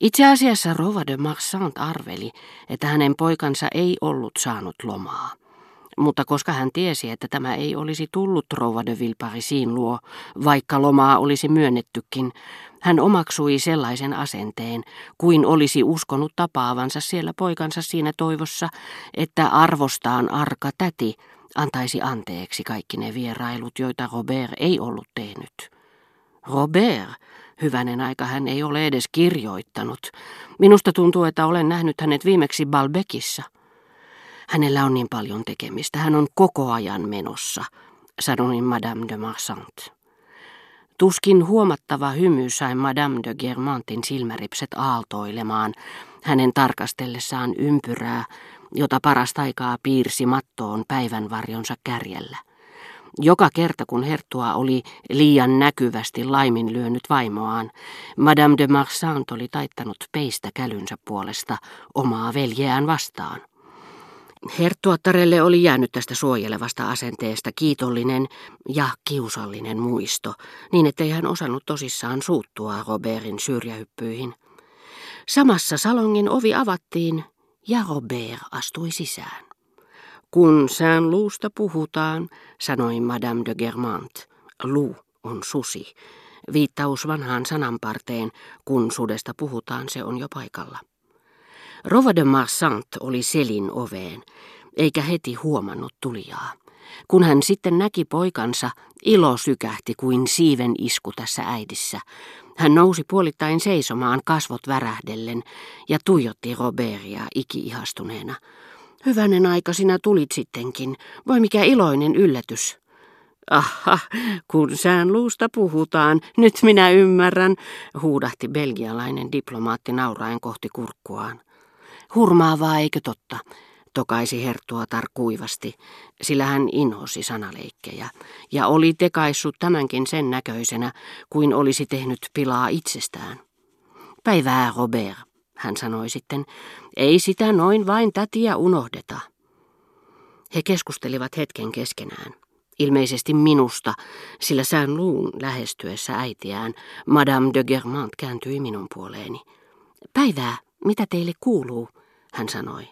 Itse asiassa Rova de Marsant arveli, että hänen poikansa ei ollut saanut lomaa. Mutta koska hän tiesi, että tämä ei olisi tullut Rova de Villeparisin luo, vaikka lomaa olisi myönnettykin, hän omaksui sellaisen asenteen, kuin olisi uskonut tapaavansa siellä poikansa siinä toivossa, että arvostaan arka täti antaisi anteeksi kaikki ne vierailut, joita Robert ei ollut tehnyt. Robert, hyvänen aika hän ei ole edes kirjoittanut. Minusta tuntuu, että olen nähnyt hänet viimeksi Balbekissa. Hänellä on niin paljon tekemistä, hän on koko ajan menossa, sanoin Madame de Marsant. Tuskin huomattava hymy sai Madame de Germantin silmäripset aaltoilemaan hänen tarkastellessaan ympyrää, jota parasta aikaa piirsi mattoon päivänvarjonsa kärjellä. Joka kerta kun Herttua oli liian näkyvästi laiminlyönyt vaimoaan, Madame de Marsant oli taittanut peistä kälynsä puolesta omaa veljeään vastaan. Herttuattarelle oli jäänyt tästä suojelevasta asenteesta kiitollinen ja kiusallinen muisto, niin ettei hän osannut tosissaan suuttua Robertin syrjähyppyihin. Samassa salongin ovi avattiin ja Robert astui sisään. Kun sään luusta puhutaan, sanoi Madame de Germant, lu on susi. Viittaus vanhaan sananparteen, kun sudesta puhutaan, se on jo paikalla. Rova de Marsant oli selin oveen, eikä heti huomannut tulijaa. Kun hän sitten näki poikansa, ilo sykähti kuin siiven isku tässä äidissä. Hän nousi puolittain seisomaan kasvot värähdellen ja tuijotti Robertia iki-ihastuneena. Hyvänen aika sinä tulit sittenkin. Voi mikä iloinen yllätys. Aha, kun sään luusta puhutaan, nyt minä ymmärrän, huudahti belgialainen diplomaatti nauraen kohti kurkkuaan. Hurmaavaa, eikö totta? tokaisi Herttuatar kuivasti, sillä hän inhosi sanaleikkejä, ja oli tekaissut tämänkin sen näköisenä, kuin olisi tehnyt pilaa itsestään. Päivää, Robert, hän sanoi sitten, ei sitä noin vain tätiä unohdeta. He keskustelivat hetken keskenään. Ilmeisesti minusta, sillä sään luun lähestyessä äitiään, Madame de Germant kääntyi minun puoleeni. Päivää, mitä teille kuuluu, hän sanoi.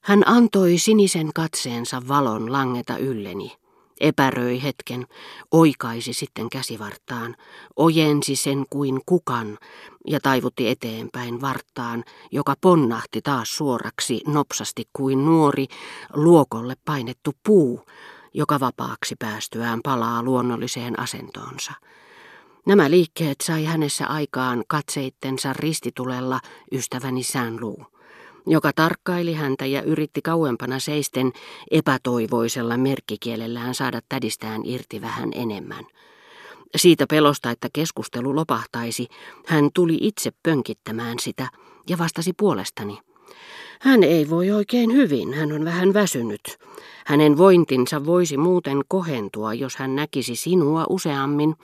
Hän antoi sinisen katseensa valon langeta ylleni. Epäröi hetken, oikaisi sitten käsivarttaan, ojensi sen kuin kukan ja taivutti eteenpäin varttaan, joka ponnahti taas suoraksi nopsasti kuin nuori luokolle painettu puu, joka vapaaksi päästyään palaa luonnolliseen asentoonsa. Nämä liikkeet sai hänessä aikaan katseittensa ristitulella ystäväni Säänluu joka tarkkaili häntä ja yritti kauempana seisten epätoivoisella merkkikielellään saada tädistään irti vähän enemmän. Siitä pelosta, että keskustelu lopahtaisi, hän tuli itse pönkittämään sitä ja vastasi puolestani. Hän ei voi oikein hyvin, hän on vähän väsynyt. Hänen vointinsa voisi muuten kohentua, jos hän näkisi sinua useammin.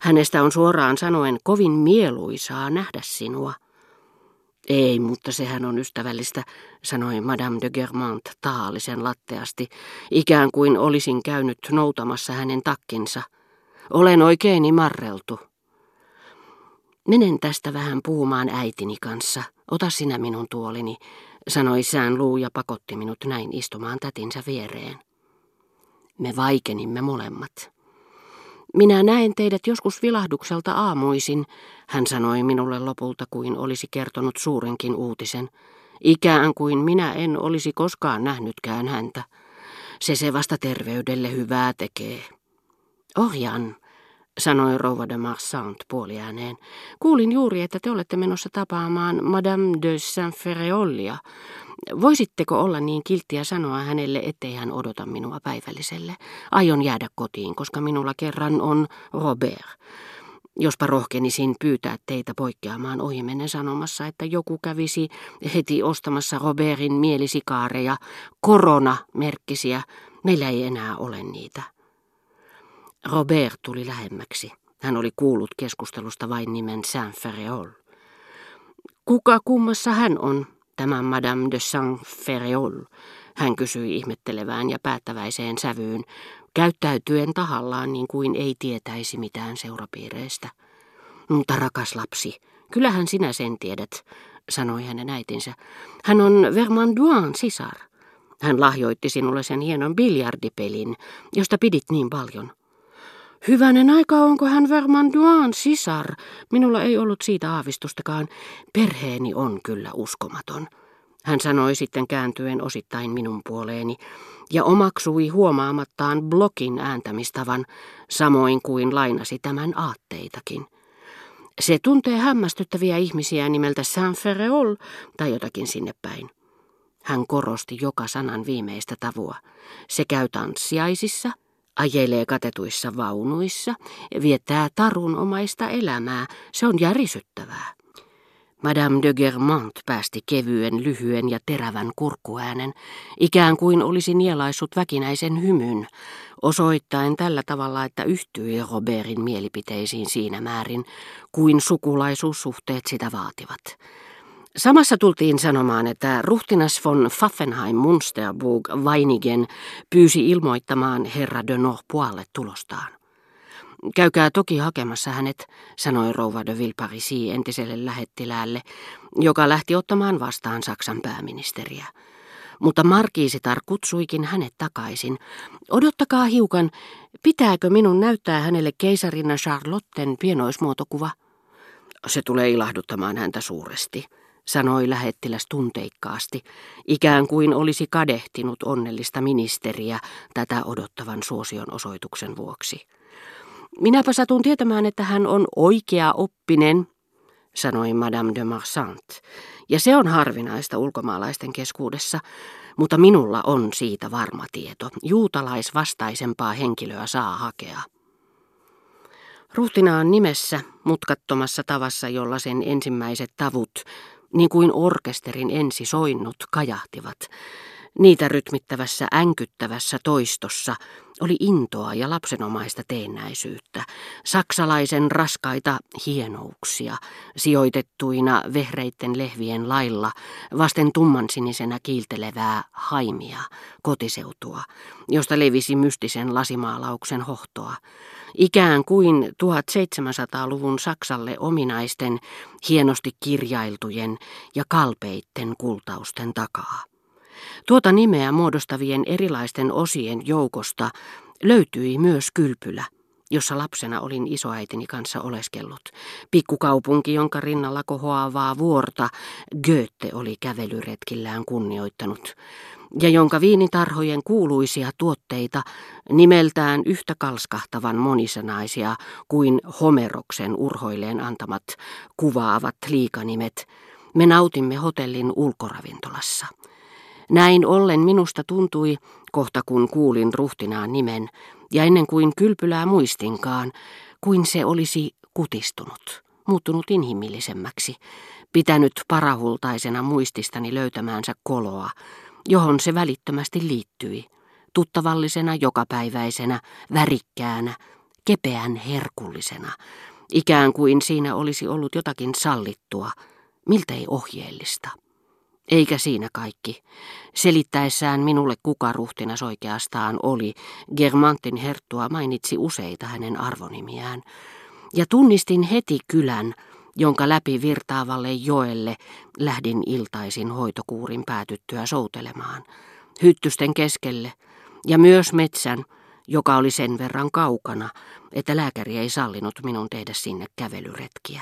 Hänestä on suoraan sanoen kovin mieluisaa nähdä sinua. Ei, mutta sehän on ystävällistä, sanoi Madame de Germant taallisen latteasti, ikään kuin olisin käynyt noutamassa hänen takkinsa. Olen oikein imarreltu. Menen tästä vähän puhumaan äitini kanssa. Ota sinä minun tuolini, sanoi sään luu ja pakotti minut näin istumaan tätinsä viereen. Me vaikenimme molemmat. Minä näen teidät joskus vilahdukselta aamuisin, hän sanoi minulle lopulta kuin olisi kertonut suurenkin uutisen. Ikään kuin minä en olisi koskaan nähnytkään häntä. Se se vasta terveydelle hyvää tekee. Ohjan, sanoi rouva de Marsant puoliääneen. Kuulin juuri, että te olette menossa tapaamaan Madame de Saint-Ferreollia. Voisitteko olla niin kilttiä sanoa hänelle, ettei hän odota minua päivälliselle? Aion jäädä kotiin, koska minulla kerran on Robert. Jospa rohkenisin pyytää teitä poikkeamaan ohimennen sanomassa, että joku kävisi heti ostamassa Robertin mielisikaareja, korona-merkkisiä. Meillä ei enää ole niitä. Robert tuli lähemmäksi. Hän oli kuullut keskustelusta vain nimen Saint-Ferreol. Kuka kummassa hän on, tämä Madame de Saint-Ferreol? Hän kysyi ihmettelevään ja päättäväiseen sävyyn, käyttäytyen tahallaan niin kuin ei tietäisi mitään seurapiireistä. Mutta rakas lapsi, Kyllähän sinä sen tiedät, sanoi hänen äitinsä. Hän on Vermandoin sisar. Hän lahjoitti sinulle sen hienon biljardipelin, josta pidit niin paljon. Hyvänen aika, onko hän Vermandoin sisar? Minulla ei ollut siitä aavistustakaan. Perheeni on kyllä uskomaton. Hän sanoi sitten kääntyen osittain minun puoleeni ja omaksui huomaamattaan blokin ääntämistavan, samoin kuin lainasi tämän aatteitakin. Se tuntee hämmästyttäviä ihmisiä nimeltä Saint-Ferreol tai jotakin sinne päin. Hän korosti joka sanan viimeistä tavua. Se käy tanssiaisissa, ajelee katetuissa vaunuissa, viettää tarunomaista elämää. Se on järisyttävää. Madame de Germant päästi kevyen, lyhyen ja terävän kurkkuäänen, ikään kuin olisi nielaissut väkinäisen hymyn, osoittaen tällä tavalla, että yhtyi Robertin mielipiteisiin siinä määrin, kuin sukulaisuussuhteet sitä vaativat. Samassa tultiin sanomaan, että ruhtinas von Pfaffenheim Munsterburg Weinigen pyysi ilmoittamaan herra de Norpoalle tulostaan. Käykää toki hakemassa hänet, sanoi rouva de Villeparisi entiselle lähettiläälle, joka lähti ottamaan vastaan Saksan pääministeriä. Mutta markiisitar kutsuikin hänet takaisin. Odottakaa hiukan, pitääkö minun näyttää hänelle keisarina Charlotten pienoismuotokuva? Se tulee ilahduttamaan häntä suuresti, sanoi lähettiläs tunteikkaasti, ikään kuin olisi kadehtinut onnellista ministeriä tätä odottavan suosion osoituksen vuoksi. Minäpä satun tietämään, että hän on oikea oppinen, sanoi Madame de Marsant, ja se on harvinaista ulkomaalaisten keskuudessa, mutta minulla on siitä varma tieto. Juutalaisvastaisempaa henkilöä saa hakea. Ruhtinaan nimessä, mutkattomassa tavassa, jolla sen ensimmäiset tavut, niin kuin orkesterin ensisoinnut, kajahtivat, Niitä rytmittävässä änkyttävässä toistossa oli intoa ja lapsenomaista teennäisyyttä, saksalaisen raskaita hienouksia, sijoitettuina vehreitten lehvien lailla vasten tummansinisenä kiiltelevää haimia, kotiseutua, josta levisi mystisen lasimaalauksen hohtoa, ikään kuin 1700-luvun Saksalle ominaisten, hienosti kirjailtujen ja kalpeitten kultausten takaa. Tuota nimeä muodostavien erilaisten osien joukosta löytyi myös Kylpylä, jossa lapsena olin isoäitini kanssa oleskellut. Pikkukaupunki, jonka rinnalla kohoavaa vuorta Goethe oli kävelyretkillään kunnioittanut ja jonka viinitarhojen kuuluisia tuotteita nimeltään yhtä kalskahtavan monisanaisia kuin Homeroksen urhoilleen antamat kuvaavat liikanimet, me nautimme hotellin ulkoravintolassa. Näin ollen minusta tuntui, kohta kun kuulin ruhtinaan nimen, ja ennen kuin kylpylää muistinkaan, kuin se olisi kutistunut, muuttunut inhimillisemmäksi, pitänyt parahultaisena muististani löytämäänsä koloa, johon se välittömästi liittyi, tuttavallisena jokapäiväisenä, värikkäänä, kepeän herkullisena, ikään kuin siinä olisi ollut jotakin sallittua, miltei ohjeellista. Eikä siinä kaikki. Selittäessään minulle kuka ruhtinas oikeastaan oli, Germantin herttua mainitsi useita hänen arvonimiään. Ja tunnistin heti kylän, jonka läpi virtaavalle joelle lähdin iltaisin hoitokuurin päätyttyä soutelemaan. Hyttysten keskelle ja myös metsän, joka oli sen verran kaukana, että lääkäri ei sallinut minun tehdä sinne kävelyretkiä.